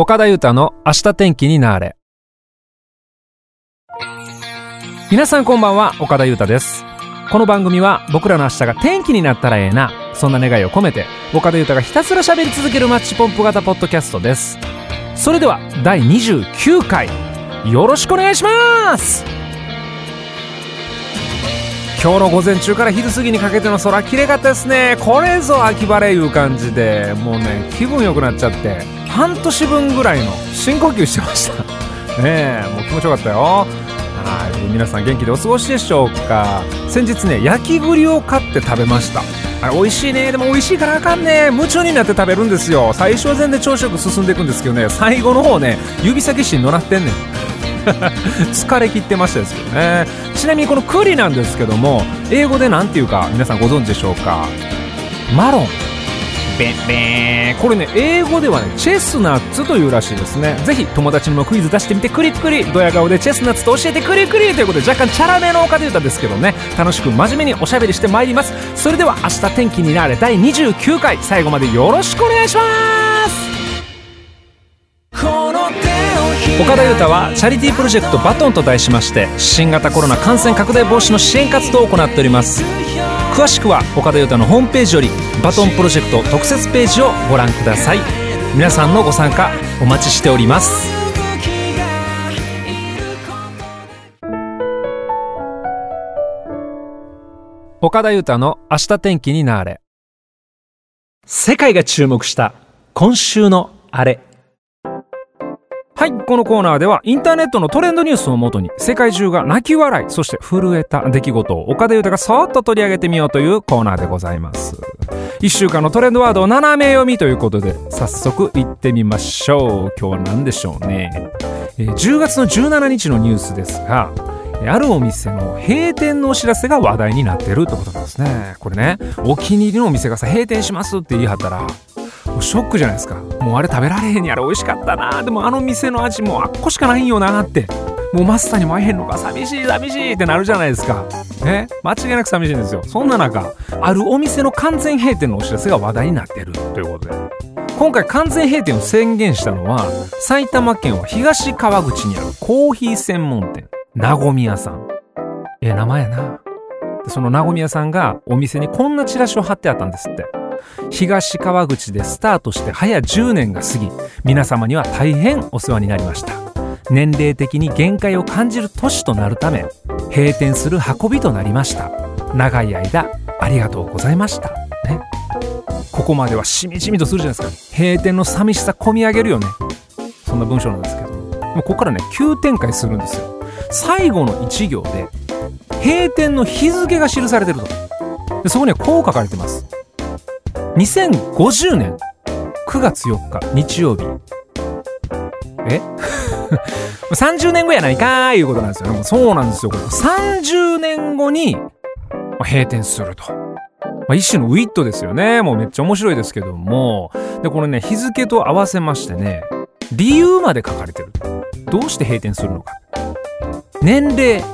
岡田裕太の明日天気になれ。皆さんこんばんは岡田裕太です。この番組は僕らの明日が天気になったらええなそんな願いを込めて岡田裕太がひたすら喋り続けるマッチポンプ型ポッドキャストです。それでは第29回よろしくお願いします。今日の午前中から昼過ぎにかけての空綺麗かったですね。これぞ秋晴れいう感じで。もうね気分良くなっちゃって半年分ぐらいの深呼吸してました。ねえもう気持ちよかったよ。はい。皆さん元気でお過ごしでしょうか？先日ね焼き栗を買って食べました。あれ美味しいね。でも美味しいからあかんね。夢中になって食べるんですよ。最初は全然朝食進んでいくんですけどね。最後の方ね指先しんどなってんねん。疲れ切ってましたですけどね。ちなみにこの栗なんですけども英語で何ていうか皆さんご存知でしょうか？マロン。ベンベンこれね英語ではねチェスナッツというらしいですね。ぜひ友達にもクイズ出してみてクリクリ。ドヤ顔でチェスナッツと教えてクリクリということで若干チャラめの岡で歌ですけどね。楽しく真面目におしゃべりしてまいります。それでは明日天気になれ。第29回最後までよろしくお願いします。岡田裕太はチャリティープロジェクトバトンと題しまして新型コロナ感染拡大防止の支援活動を行っております。詳しくは岡田裕太のホームページよりバトンプロジェクト特設ページをご覧ください。皆さんのご参加お待ちしております。岡田裕太の明日天気になれ。世界が注目した今週のあれ。はい、このコーナーではインターネットのトレンドニュースをもとに世界中が泣き笑い、そして震えた出来事を岡田裕太がそーっと取り上げてみようというコーナーでございます。一週間のトレンドワードを斜め読みということで早速行ってみましょう。今日は何でしょうね。えー10月の17日のニュースですが、あるお店の閉店のお知らせが話題になってるってことなんですね。これね、お気に入りのお店がさ、閉店しますって言い張ったら、もうショックじゃないですか。もうあれ食べられへんやろ、美味しかったな。でもあの店の味もうあっこしかないんよなって。もうマスターにも会えへんのか、寂しい寂しいってなるじゃないですか。ね間違いなく寂しいんですよ。そんな中、あるお店の完全閉店のお知らせが話題になってるということで。今回完全閉店を宣言したのは、埼玉県は東川口にあるコーヒー専門店、なごみ屋さん。ええ名前やな。そのなごみ屋さんがお店にこんなチラシを貼ってあったんですって。東川口でスタートして早10年が過ぎ、皆様には大変お世話になりました。年齢的に限界を感じる年となるため、閉店する運びとなりました。長い間、ありがとうございました。ね。ここまではしみじみとするじゃないですか。閉店の寂しさ込み上げるよね。そんな文章なんですけど。もここからね、急展開するんですよ。最後の一行で、閉店の日付が記されてると。でそこにはこう書かれてます。2050年9月4日日曜日。え ?30 年後やないかーいうことなんですよね。もうそうなんですよ。これ30年後にま閉店すると。まあ、一種のウィットですよね。もうめっちゃ面白いですけども。で、これね、日付と合わせましてね、理由まで書かれてる。どうして閉店するのか。年齢、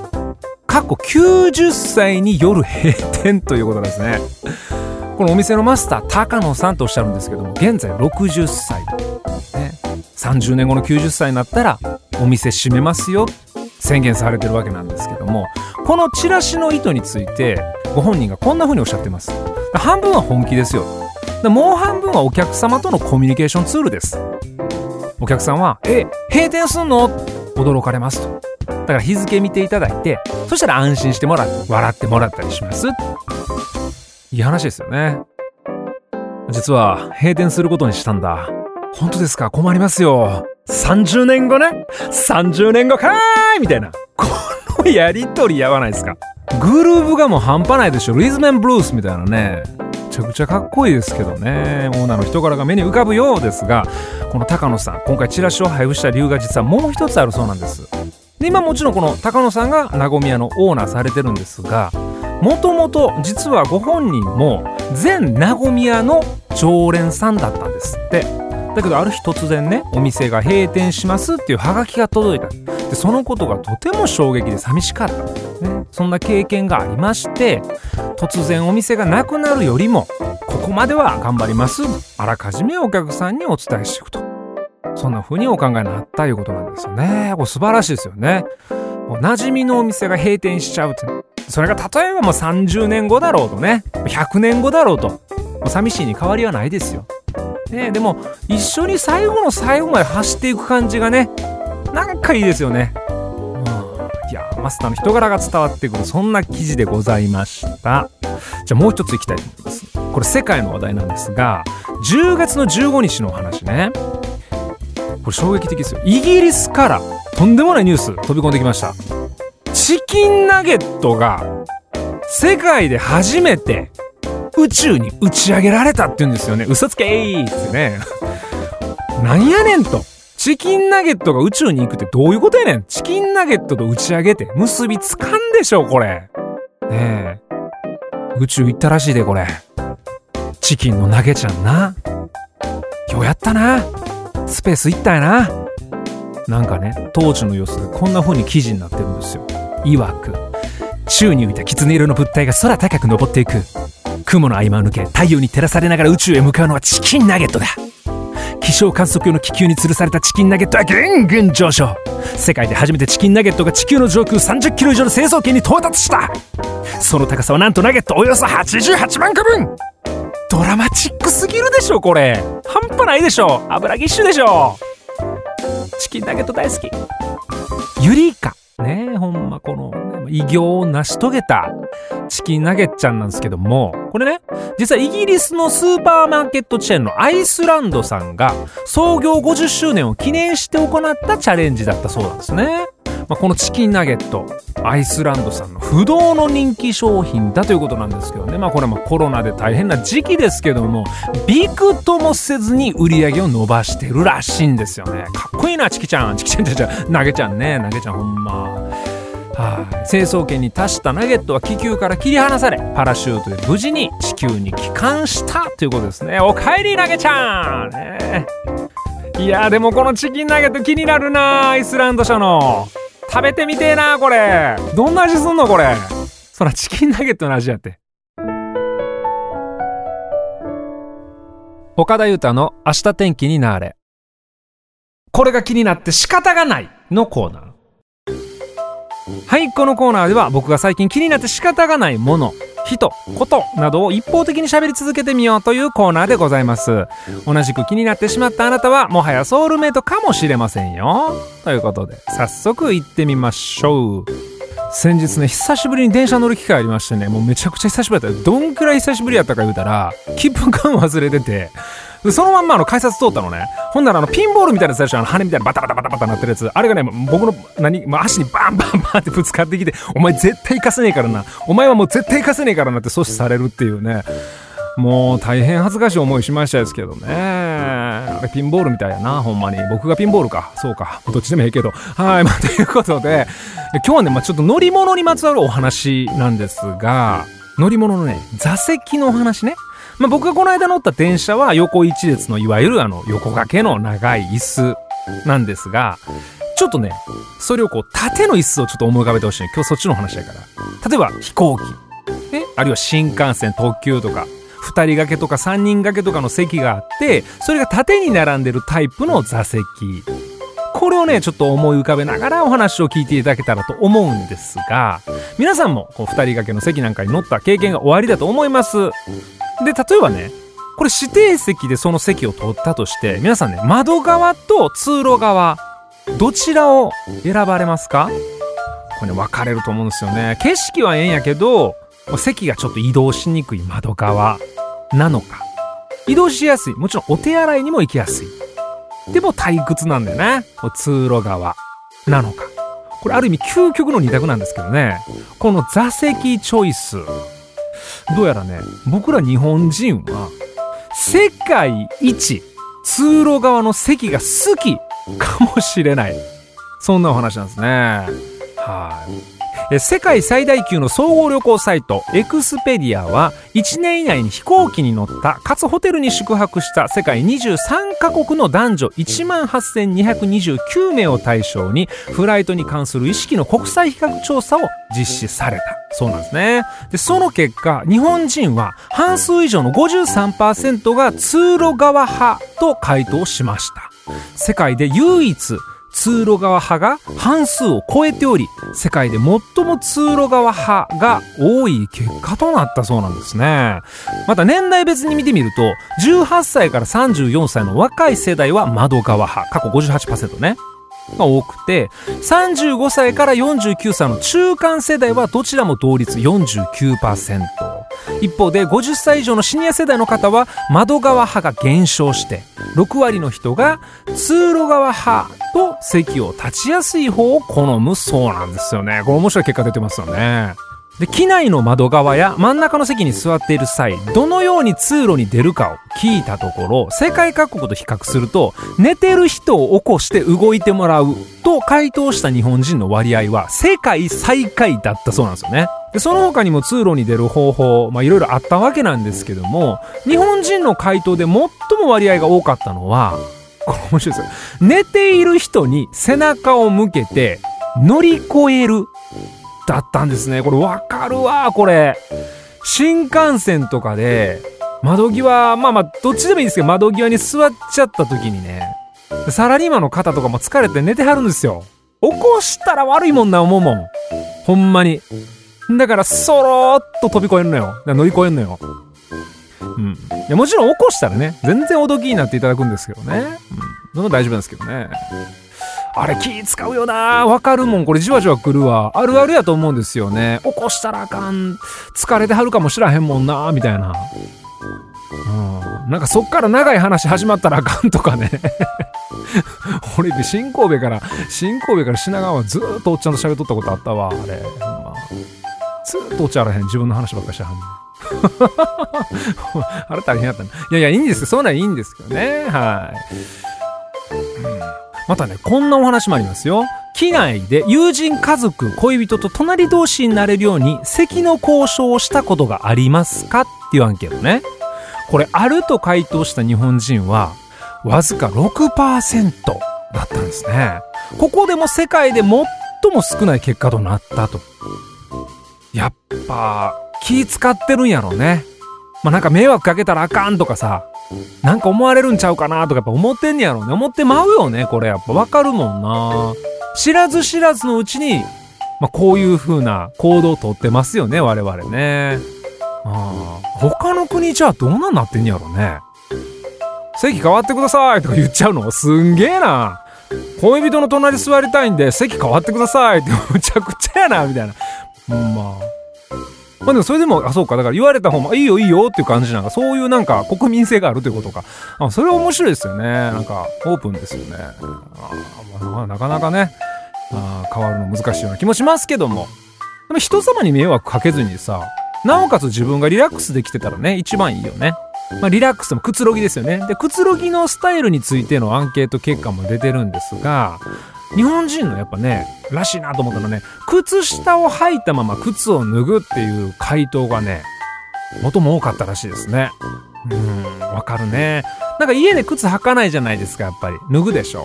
過去90歳による閉店ということなんですね。このお店のマスター、高野さんとおっしゃるんですけども、現在60歳。ね、30年後の90歳になったら、お店閉めますよ。宣言されてるわけなんですけども、このチラシの意図について、ご本人がこんな風におっしゃってます。半分は本気ですよ。もう半分はお客様とのコミュニケーションツールです。お客さんは、え、閉店すんの？驚かれますと。だから日付見ていただいて、そしたら安心してもらって、笑ってもらったりします。いい話ですよね。実は閉店することにしたんだ。本当ですか？困りますよ。30年後ね !30 年後かーいみたいな。このやりとりやばないですか？グルーブがもう半端ないでしょ。リズムブルースみたいなね。めちゃくちゃかっこいいですけどね。オーナーの人柄が目に浮かぶようですが、この高野さん、今回チラシを配布した理由が実はもう一つあるそうなんです。で、今もちろんこの高野さんがなごみ屋のオーナーされてるんですが、もともと実はご本人も全なごみ屋の常連さんだったんですって。だけどある日突然ね、お店が閉店しますっていうハガキが届いた。で、そのことがとても衝撃で寂しかった。ね、そんな経験がありまして、突然お店がなくなるよりも、ここまでは頑張ります。あらかじめお客さんにお伝えしていくと。そんな風にお考えになったということなんですよね。これ素晴らしいですよね。もう馴染みのお店が閉店しちゃうって。それが例えばもう30年後だろうとね、100年後だろうと、う寂しいに変わりはないですよ。ね、でも一緒に最後の最後まで走っていく感じがね、なんかいいですよね。いやマスターの人柄が伝わってくる。そんな記事でございました。じゃあもう一ついきたいと思います。これ世界の話題なんですが10月の15日のお話ね。これ衝撃的ですよ。イギリスからとんでもないニュース飛び込んできました。チキンナゲットが世界で初めて宇宙に打ち上げられたって言うんですよね嘘つけーってね なんやねんとチキンナゲットが宇宙に行くってどういうことやねんチキンナゲットと打ち上げて結びつかんでしょこれ。ねえ。宇宙行ったらしいでこれ。チキンの投げちゃんな。ようやったな。スペース行ったやな。なんかね、当時の様子でこんな風に記事になってるんですよ。曰く、宙に浮いた狐色の物体が空高く登っていく。雲の合間を抜け、太陽に照らされながら宇宙へ向かうのはチキンナゲットだ。気象観測用の気球に吊るされたチキンナゲットはぐんぐん上昇。世界で初めてチキンナゲットが地球の上空30キロ以上の成層圏に到達した。その高さはなんとナゲットおよそ88万個分。ドラマチックすぎるでしょこれ。半端ないでしょ。油ぎっしゅでしょ。チキンナゲット大好き。ユリイカ。偉業を成し遂げたチキンナゲッちゃんなんですけども、これね、実はイギリスのスーパーマーケットチェーンのアイスランドさんが創業50周年を記念して行ったチャレンジだったそうなんですね。まあ、このチキンナゲット、アイスランドさんの不動の人気商品だということなんですけどね。まあこれもコロナで大変な時期ですけども、びくともせずに売り上げを伸ばしてるらしいんですよね。かっこいいな、チキちゃん。チキちゃんちゃちゃ、投げちゃんね。投げちゃんほんま。はい、成層圏に達したナゲットは気球から切り離されパラシュートで無事に地球に帰還したということですね。おかえりナゲちゃん、ね、いやでもこのチキンナゲット気になるなアイスランド社の。食べてみてえなこれ。どんな味すんのこれ。そらチキンナゲットの味やって。岡田裕太の明日天気になれ。これが気になって仕方がないのコーナー。はいこのコーナーでは僕が最近気になって仕方がないもの人ことなどを一方的に喋り続けてみようというコーナーでございます。同じく気になってしまったあなたはもはやソウルメイトかもしれませんよ。ということで早速行ってみましょう。先日ね久しぶりに電車乗る機会ありましてねもうめちゃくちゃ久しぶりだった。どんくらい久しぶりやったか言うたら切符感忘れててでそのまんまあの改札通ったのね。ほんならあのピンボールみたいなやつ最初あの羽みたいなバタバタバタバタなってるやつ。あれがね僕の何、まあ、足にバンバンバンってぶつかってきてお前絶対行かせねえからな。お前はもう絶対行かせねえからなって阻止されるっていうね。もう大変恥ずかしい思いしましたですけどね。あれピンボールみたいやなほんまに。僕がピンボールか。そうか。どっちでもええけど。はいまあということで今日はね、まあ、ちょっと乗り物にまつわるお話なんですが乗り物のね座席のお話ね。まあ、僕がこの間乗った電車は横一列のいわゆるあの横掛けの長い椅子なんですが、ちょっとね、それをこう縦の椅子をちょっと思い浮かべてほしい。今日そっちの話やから。例えば飛行機、ね、あるいは新幹線、特急とか、2人掛けとか3人掛けとかの席があって、それが縦に並んでるタイプの座席。これをね、ちょっと思い浮かべながらお話を聞いていただけたらと思うんですが、皆さんもこう2人掛けの席なんかに乗った経験がおありだと思います。で、例えばね、これ指定席でその席を取ったとして、皆さんね、窓側と通路側、どちらを選ばれますか？これね、分かれると思うんですよね。景色はええんやけど、席がちょっと移動しにくい窓側なのか。移動しやすい。もちろんお手洗いにも行きやすい。でも退屈なんだよね。通路側なのか。これある意味究極の二択なんですけどね。この座席チョイス。どうやらね、僕ら日本人は、世界一通路側の席が好きかもしれない。そんなお話なんですね。はい。世界最大級の総合旅行サイトエクスペディアは1年以内に飛行機に乗ったかつホテルに宿泊した世界23カ国の男女1万8229名を対象にフライトに関する意識の国際比較調査を実施された。そうなんですね。でその結果日本人は半数以上の53%が通路側派と回答しました。世界で唯一通路側派が半数を超えており世界で最も通路側派が多い結果となったそうなんですね。また年代別に見てみると18歳から34歳の若い世代は窓側派過去58%ねが多くて35歳から49歳の中間世代はどちらも同率49%一方で50歳以上のシニア世代の方は窓側派が減少して6割の人が通路側派と席を立ちやすい方を好むそうなんですよね。これ面白い結果出てますよね。で機内の窓側や真ん中の席に座っている際どのように通路に出るかを聞いたところ世界各国と比較すると寝てる人を起こして動いてもらうと回答した日本人の割合は世界最下位だったそうなんですよね。でその他にも通路に出る方法まいろいろあったわけなんですけども日本人の回答で最も割合が多かったのはこれ面白いですよ。寝ている人に背中を向けて乗り越えるだったんですね。これわかるわ、これ。新幹線とかで、窓際、まあまあ、どっちでもいいんですけど、窓際に座っちゃった時にね、サラリーマンの方とかも疲れて寝てはるんですよ。起こしたら悪いもんな思うもん。ほんまに。だから、そろーっと飛び越えるのよ。乗り越えるのよ。うん。いや、もちろん起こしたらね、全然おどきになっていただくんですけどね。うん。その大丈夫なんですけどね。あれ気使うよなわかるもん。これじわじわ来るわ。あるあるやと思うんですよね。起こしたらあかん。疲れてはるかもしらへんもんなみたいな。うん。なんかそっから長い話始まったらあかんとかね。俺、新神戸から、新神戸から品川はずっとおっちゃんと喋っとったことあったわ。あれ。まあ、ずっとおっちゃあらへん。自分の話ばっかしてはんねん。あれ大変やったな。いやいや、いいんですよ。そうなんいいんですけどね。はい。うんまたね、こんなお話もありますよ。機内で友人、家族、恋人と隣同士になれるように席の交渉をしたことがありますか？っていうアンケートね。これ、あると回答した日本人は、わずか6%だったんですね。ここでも世界で最も少ない結果となったと。やっぱ、気使ってるんやろうね。まあ、なんか迷惑かけたらあかんとかさ、なんか思われるんちゃうかなとかやっぱ思ってんねやろね。思ってまうよね、これ。やっぱわかるもんな。知らず知らずのうちに、まあ、こういう風な行動をとってますよね、我々ね。ああ、他の国じゃあどうなんなってんやろね。席変わってくださいとか言っちゃうの？すんげえな。恋人の隣座りたいんで席変わってくださいってむちゃくちゃやな、みたいな。まあ。まあでもそれでも、あ、そうか、だから言われた方も、いいよいいよっていう感じなんか、そういうなんか国民性があるということか。あそれは面白いですよね。なんか、オープンですよね。あまあ、なかなかね、あ変わるの難しいような気もしますけども。でも人様に迷惑かけずにさ、なおかつ自分がリラックスできてたらね、一番いいよね。まあ、リラックスもくつろぎですよね。で、くつろぎのスタイルについてのアンケート結果も出てるんですが、日本人のやっぱね、らしいなと思ったのね、靴下を履いたまま靴を脱ぐっていう回答がね、最も多かったらしいですね。うん、わかるね。なんか家で靴履かないじゃないですか、やっぱり。脱ぐでしょ。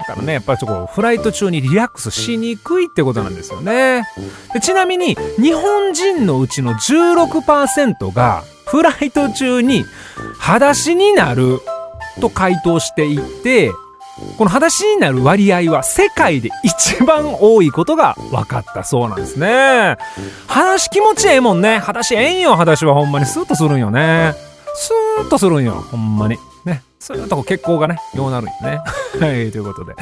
だからね、やっぱりちょっとフライト中にリラックスしにくいってことなんですよね。でちなみに、日本人のうちの16%が、フライト中に裸足になると回答していて、この裸足になる割合は世界で一番多いことが分かったそうなんですね。裸足気持ちええもんね。裸足ええんよ、裸足はほんまにスーッとするんよね。スーッとするんよ、ほんまに。ね。スーッとこ血行がね、ようなるんよね。はい、ということで。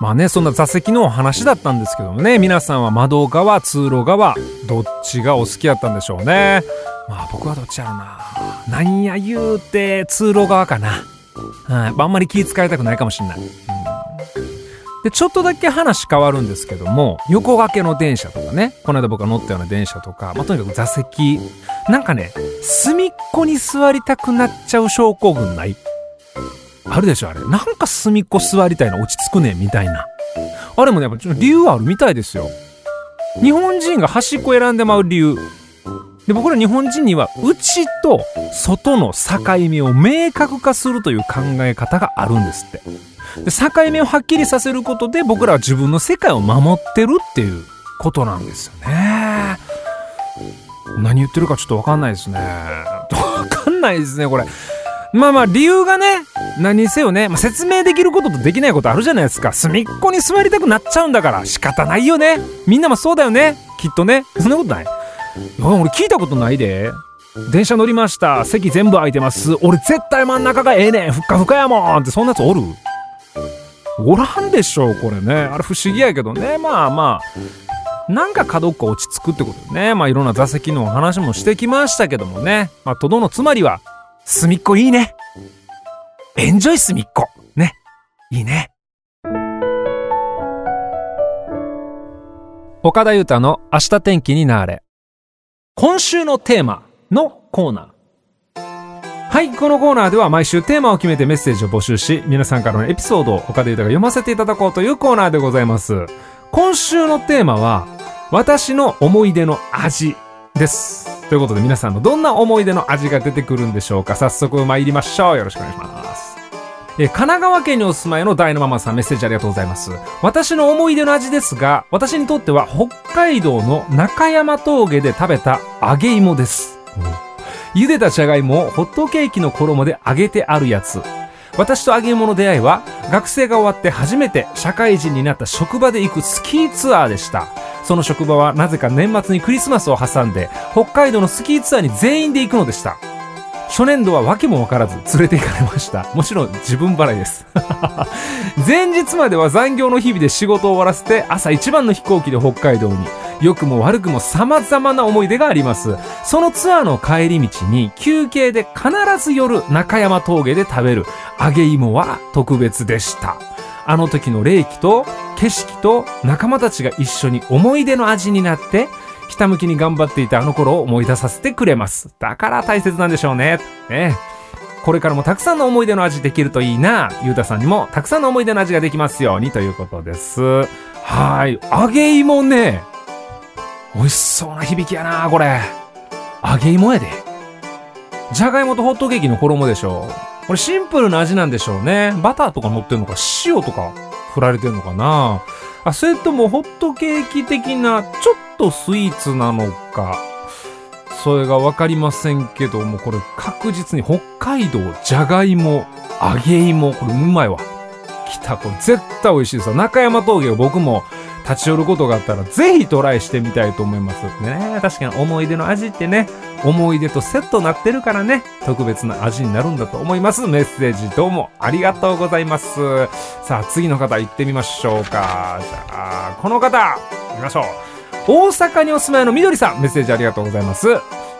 まあね、そんな座席のお話だったんですけどもね、皆さんは窓側、通路側、どっちがお好きやったんでしょうね。まあ僕はどっちやろな。なんや言うて、通路側かな。はい。あんまり気遣いたくないかもしんない。うん、で、ちょっとだけ話変わるんですけども、横掛けの電車とかね、この間僕が乗ったような電車とか、まあ、とにかく座席、なんかね、隅っこに座りたくなっちゃう症候群ない？あるでしょあれ。なんか隅っこ座りたいな、落ち着くねみたいな。あれもね、やっぱ理由あるみたいですよ。日本人が端っこ選んでまう理由。で僕ら日本人には内と外の境目を明確化するという考え方があるんですってで境目をはっきりさせることで僕らは自分の世界を守ってるっていうことなんですよね何言ってるかちょっとわかんないですね わかんないですねこれまあまあ理由がね、何せよね、まあ、説明できることとできないことあるじゃないですか。隅っこに座りたくなっちゃうんだから仕方ないよね。みんなもそうだよね。きっとね。そんなことない。俺聞いたことないで。電車乗りました。席全部空いてます。俺絶対真ん中がええねん。ふっかふかやもんってそんなやつおる？おらんでしょう、これね。あれ不思議やけどね。まあまあ。なんか角っこ落ち着くってことでね。まあいろんな座席のお話もしてきましたけどもね。まあとどのつまりは、隅っこいいね。エンジョイ隅っこ。ね。いいね。岡田裕太の明日天気になれ。今週のテーマのコーナー。はい、このコーナーでは毎週テーマを決めてメッセージを募集し、皆さんからのエピソードを岡田裕太が読ませていただこうというコーナーでございます。今週のテーマは、私の思い出の味です。ということで皆さんのどんな思い出の味が出てくるんでしょうか早速参りましょう。よろしくお願いします。え神奈川県にお住まいの大のママさんメッセージありがとうございます。私の思い出の味ですが、私にとっては北海道の中山峠で食べた揚げ芋です。茹でたじゃがいもをホットケーキの衣で揚げてあるやつ。私と揚げ芋の出会いは、学生が終わって初めて社会人になった職場で行くスキーツアーでした。その職場はなぜか年末にクリスマスを挟んで、北海道のスキーツアーに全員で行くのでした。初年度は訳もわからず連れて行かれました。もちろん自分払いです。前日までは残業の日々で仕事を終わらせて朝一番の飛行機で北海道に。良くも悪くも様々な思い出があります。そのツアーの帰り道に休憩で必ず夜中山峠で食べる揚げ芋は特別でした。あの時の霊気と景色と仲間たちが一緒に思い出の味になって、ひたむきに頑張っていたあの頃を思い出させてくれます。だから大切なんでしょうね。ね。これからもたくさんの思い出の味できるといいな。ゆうたさんにもたくさんの思い出の味ができますようにということです。はい。揚げ芋ね。美味しそうな響きやな、これ。揚げ芋やで。じゃがいもとホットケーキの衣でしょう。これシンプルな味なんでしょうね。バターとか乗ってんのか、塩とか振られてんのかな。あ、それともホットケーキ的な、ちょっとスイーツなのか。それがわかりませんけども、これ確実に北海道じゃがいも、揚げ芋、これうまいわ。来た、これ絶対美味しいですよ。中山峠を僕も立ち寄ることがあったら、ぜひトライしてみたいと思います。ね、確かに思い出の味ってね、思い出とセットになってるからね、特別な味になるんだと思います。メッセージどうもありがとうございます。さあ、次の方行ってみましょうか。じゃあ、この方、行きましょう。大阪にお住まいのみどりさん、メッセージありがとうございます。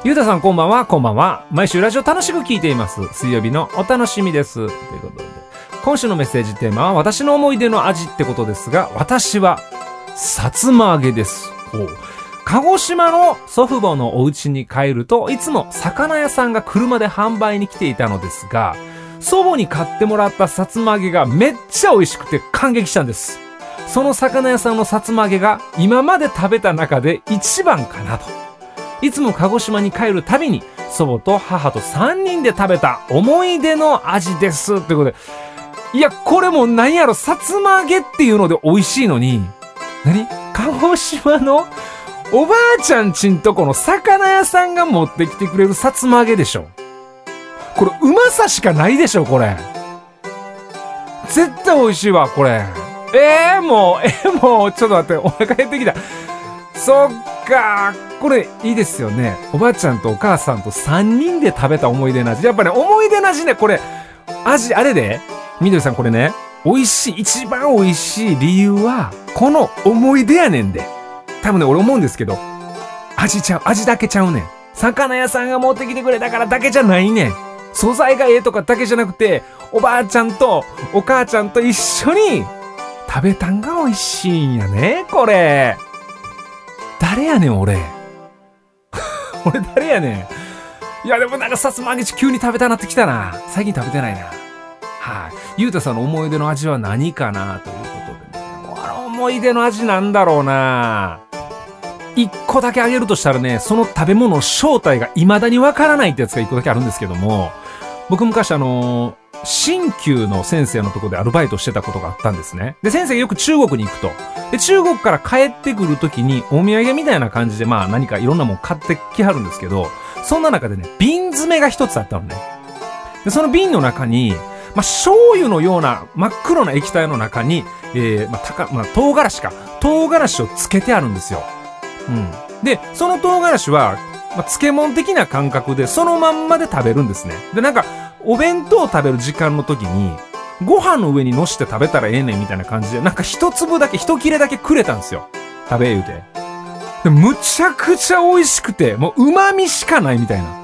ゆうたさんこんばんは、こんばんは。毎週ラジオ楽しく聞いています。水曜日のお楽しみです。ということで。今週のメッセージテーマは私の思い出の味ってことですが、私はさつま揚げです。鹿児島の祖父母のお家に帰るといつも魚屋さんが車で販売に来ていたのですが、祖母に買ってもらったさつま揚げがめっちゃ美味しくて感激したんです。その魚屋さんのさつま揚げが今まで食べた中で一番かなと。いつも鹿児島に帰るたびに祖母と母と3人で食べた思い出の味です。ということで、いや、これも何やろ、さつま揚げっていうので美味しいのに、何？鹿児島のおばあちゃんちんとこの魚屋さんが持ってきてくれるさつま揚げでしょ。これうまさしかないでしょ、これ。絶対美味しいわ、これ。えー、もう、えー、もう、ちょっと待って、お腹減ってきた。そっかこれいいですよね。おばあちゃんとお母さんと3人で食べた思い出の味。やっぱね、思い出の味ね、これ、味、あれで、みどりさんこれね、美味しい、一番美味しい理由は、この思い出やねんで。多分ね、俺思うんですけど、味ちゃう、味だけちゃうねん。魚屋さんが持ってきてくれたからだけじゃないねん。素材がええとかだけじゃなくて、おばあちゃんとお母ちゃんと一緒に食べたんが美味しいんやね、これ。誰やねん、俺。俺誰やねん。いや、でもなんかさつま揚げ急に食べたなってきたな。最近食べてないな。はい。ゆうたさんの思い出の味は何かなということでね。あの思い出の味なんだろうな一個だけあげるとしたらね、その食べ物の正体が未だにわからないってやつが一個だけあるんですけども、僕昔あのー、新旧の先生のとこでアルバイトしてたことがあったんですね。で、先生がよく中国に行くと。で、中国から帰ってくるときにお土産みたいな感じでまあ何かいろんなもん買ってきはるんですけど、そんな中でね、瓶詰めが一つあったのね。で、その瓶の中に、まあ、醤油のような真っ黒な液体の中に、えー、まあ、たか、まあ、唐辛子か。唐辛子をつけてあるんですよ。うん。で、その唐辛子は、まあ、漬物的な感覚で、そのまんまで食べるんですね。で、なんか、お弁当を食べる時間の時に、ご飯の上に乗して食べたらええねんみたいな感じで、なんか一粒だけ、一切れだけくれたんですよ。食べ言うて。で、むちゃくちゃ美味しくて、もう旨味しかないみたいな。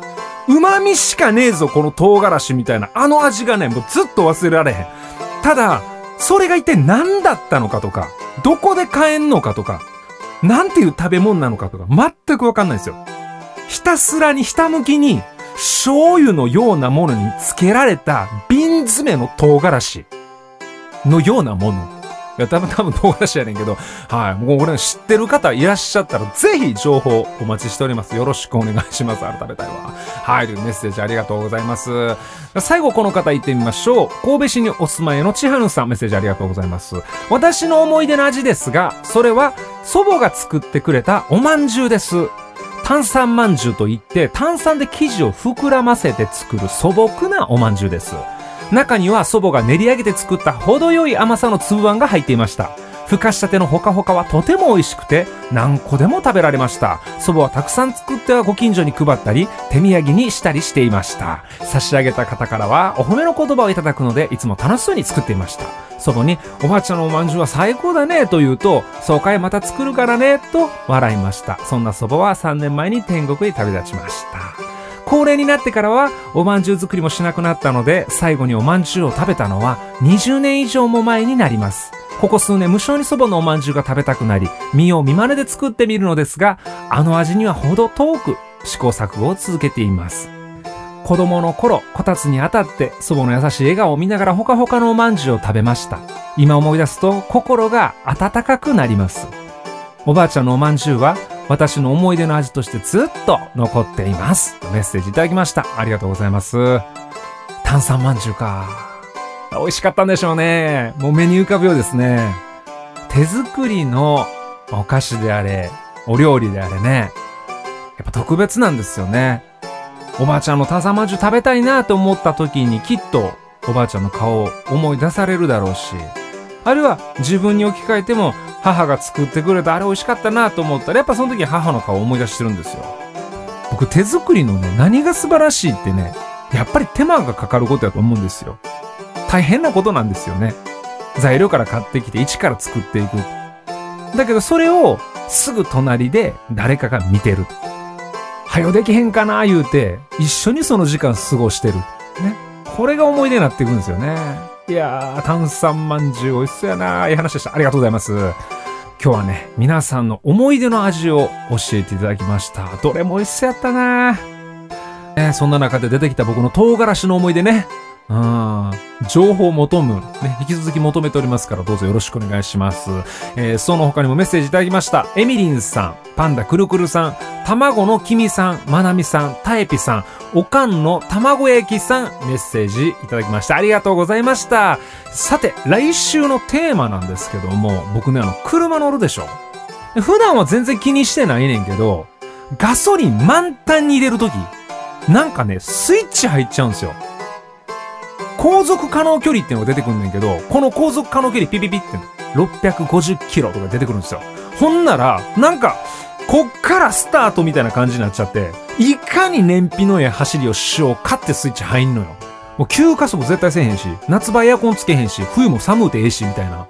旨味しかねえぞ、この唐辛子みたいな。あの味がね、もうずっと忘れられへん。ただ、それが一体何だったのかとか、どこで買えんのかとか、なんていう食べ物なのかとか、全くわかんないですよ。ひたすらにひたむきに、醤油のようなものにつけられた瓶詰めの唐辛子のようなもの。いや、多分多分唐辛子やねんけど、はい。もう俺知ってる方いらっしゃったら、ぜひ情報お待ちしております。よろしくお願いします。改めたいわ。はい。というメッセージありがとうございます。最後この方行ってみましょう。神戸市にお住まいの千春さん、メッセージありがとうございます。私の思い出の味ですが、それは祖母が作ってくれたおまんじゅうです。炭酸まんじゅうといって、炭酸で生地を膨らませて作る素朴なおまんじゅうです。中には祖母が練り上げて作った程よい甘さの粒あんが入っていました。ふかしたてのほかほかはとても美味しくて何個でも食べられました。祖母はたくさん作ってはご近所に配ったり手土産にしたりしていました。差し上げた方からはお褒めの言葉をいただくのでいつも楽しそうに作っていました。祖母におばあちゃんのおまんじゅうは最高だねと言うと、そうかいまた作るからねと笑いました。そんな祖母は3年前に天国へ旅立ちました。高齢になってからはおまんじゅう作りもしなくなったので、最後におまんじゅうを食べたのは20年以上も前になります。ここ数年無性に祖母のおまんじゅうが食べたくなり、見よう見まねで作ってみるのですが、あの味にはほど遠く試行錯誤を続けています。子供の頃、こたつに当たって祖母の優しい笑顔を見ながらほかほかのおまんじゅうを食べました。今思い出すと心が温かくなります。おばあちゃんのおまんじゅうは私の思い出の味としてずっと残っています。メッセージいただきました。ありがとうございます。炭酸まんじゅうか。美味しかったんでしょうね。もう目に浮かぶようですね。手作りのお菓子であれ、お料理であれね。やっぱ特別なんですよね。おばあちゃんの炭酸まんじゅう食べたいなと思った時にきっとおばあちゃんの顔を思い出されるだろうし、あるいは自分に置き換えても母が作ってくれたあれ美味しかったなと思ったらやっぱその時母の顔を思い出してるんですよ。僕手作りのね何が素晴らしいってねやっぱり手間がかかることやと思うんですよ。大変なことなんですよね。材料から買ってきて一から作っていく。だけどそれをすぐ隣で誰かが見てる。はよできへんかな言うて一緒にその時間過ごしてる。ね。これが思い出になっていくんですよね。いやー、炭酸まんじゅう美味しそうやなー。いい話でした。ありがとうございます。今日はね、皆さんの思い出の味を教えていただきました。どれも美味しそうやったなー。ね、そんな中で出てきた僕の唐辛子の思い出ね。うん。情報を求む、ね、引き続き求めておりますから、どうぞよろしくお願いします。えー、その他にもメッセージいただきました。エミリンさん、パンダくるくるさん、卵のきみさん、まなみさん、たえぴさん、おかんの卵焼きさん、メッセージいただきました。ありがとうございました。さて、来週のテーマなんですけども、僕ね、あの、車乗るでしょ普段は全然気にしてないねんけど、ガソリン満タンに入れるとき、なんかね、スイッチ入っちゃうんですよ。航続可能距離っていうのが出てくんねんけど、この航続可能距離ピピピって650キロとか出てくるんですよ。ほんなら、なんか、こっからスタートみたいな感じになっちゃって、いかに燃費のええ走りをしようかってスイッチ入んのよ。もう急加速絶対せえへんし、夏場エアコンつけへんし、冬も寒うてええし、みたいな。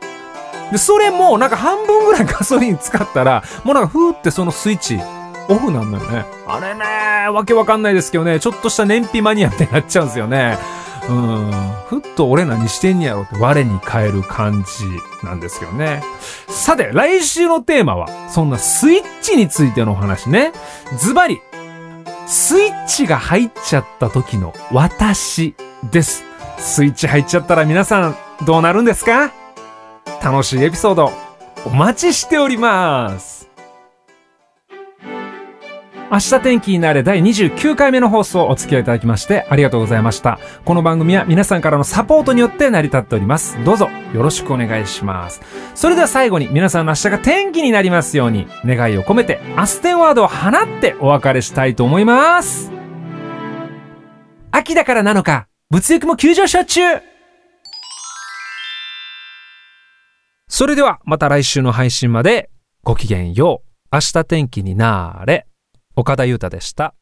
で、それもなんか半分ぐらいガソリン使ったら、もうなんかふーってそのスイッチ、オフなんだよね。あれね、わけわかんないですけどね、ちょっとした燃費マニアってなっちゃうんですよね。うん、ふっと俺何してんやろって我に変える感じなんですよね。さて、来週のテーマは、そんなスイッチについてのお話ね。ズバリ、スイッチが入っちゃった時の私です。スイッチ入っちゃったら皆さんどうなるんですか？楽しいエピソードお待ちしております。明日天気になれ第29回目の放送をお付き合いいただきましてありがとうございました。この番組は皆さんからのサポートによって成り立っております。どうぞよろしくお願いします。それでは最後に皆さんの明日が天気になりますように願いを込めてアステンワードを放ってお別れしたいと思います。秋だからなのか物欲も急上昇中それではまた来週の配信までごきげんよう。明日天気になれ。岡田裕太でした。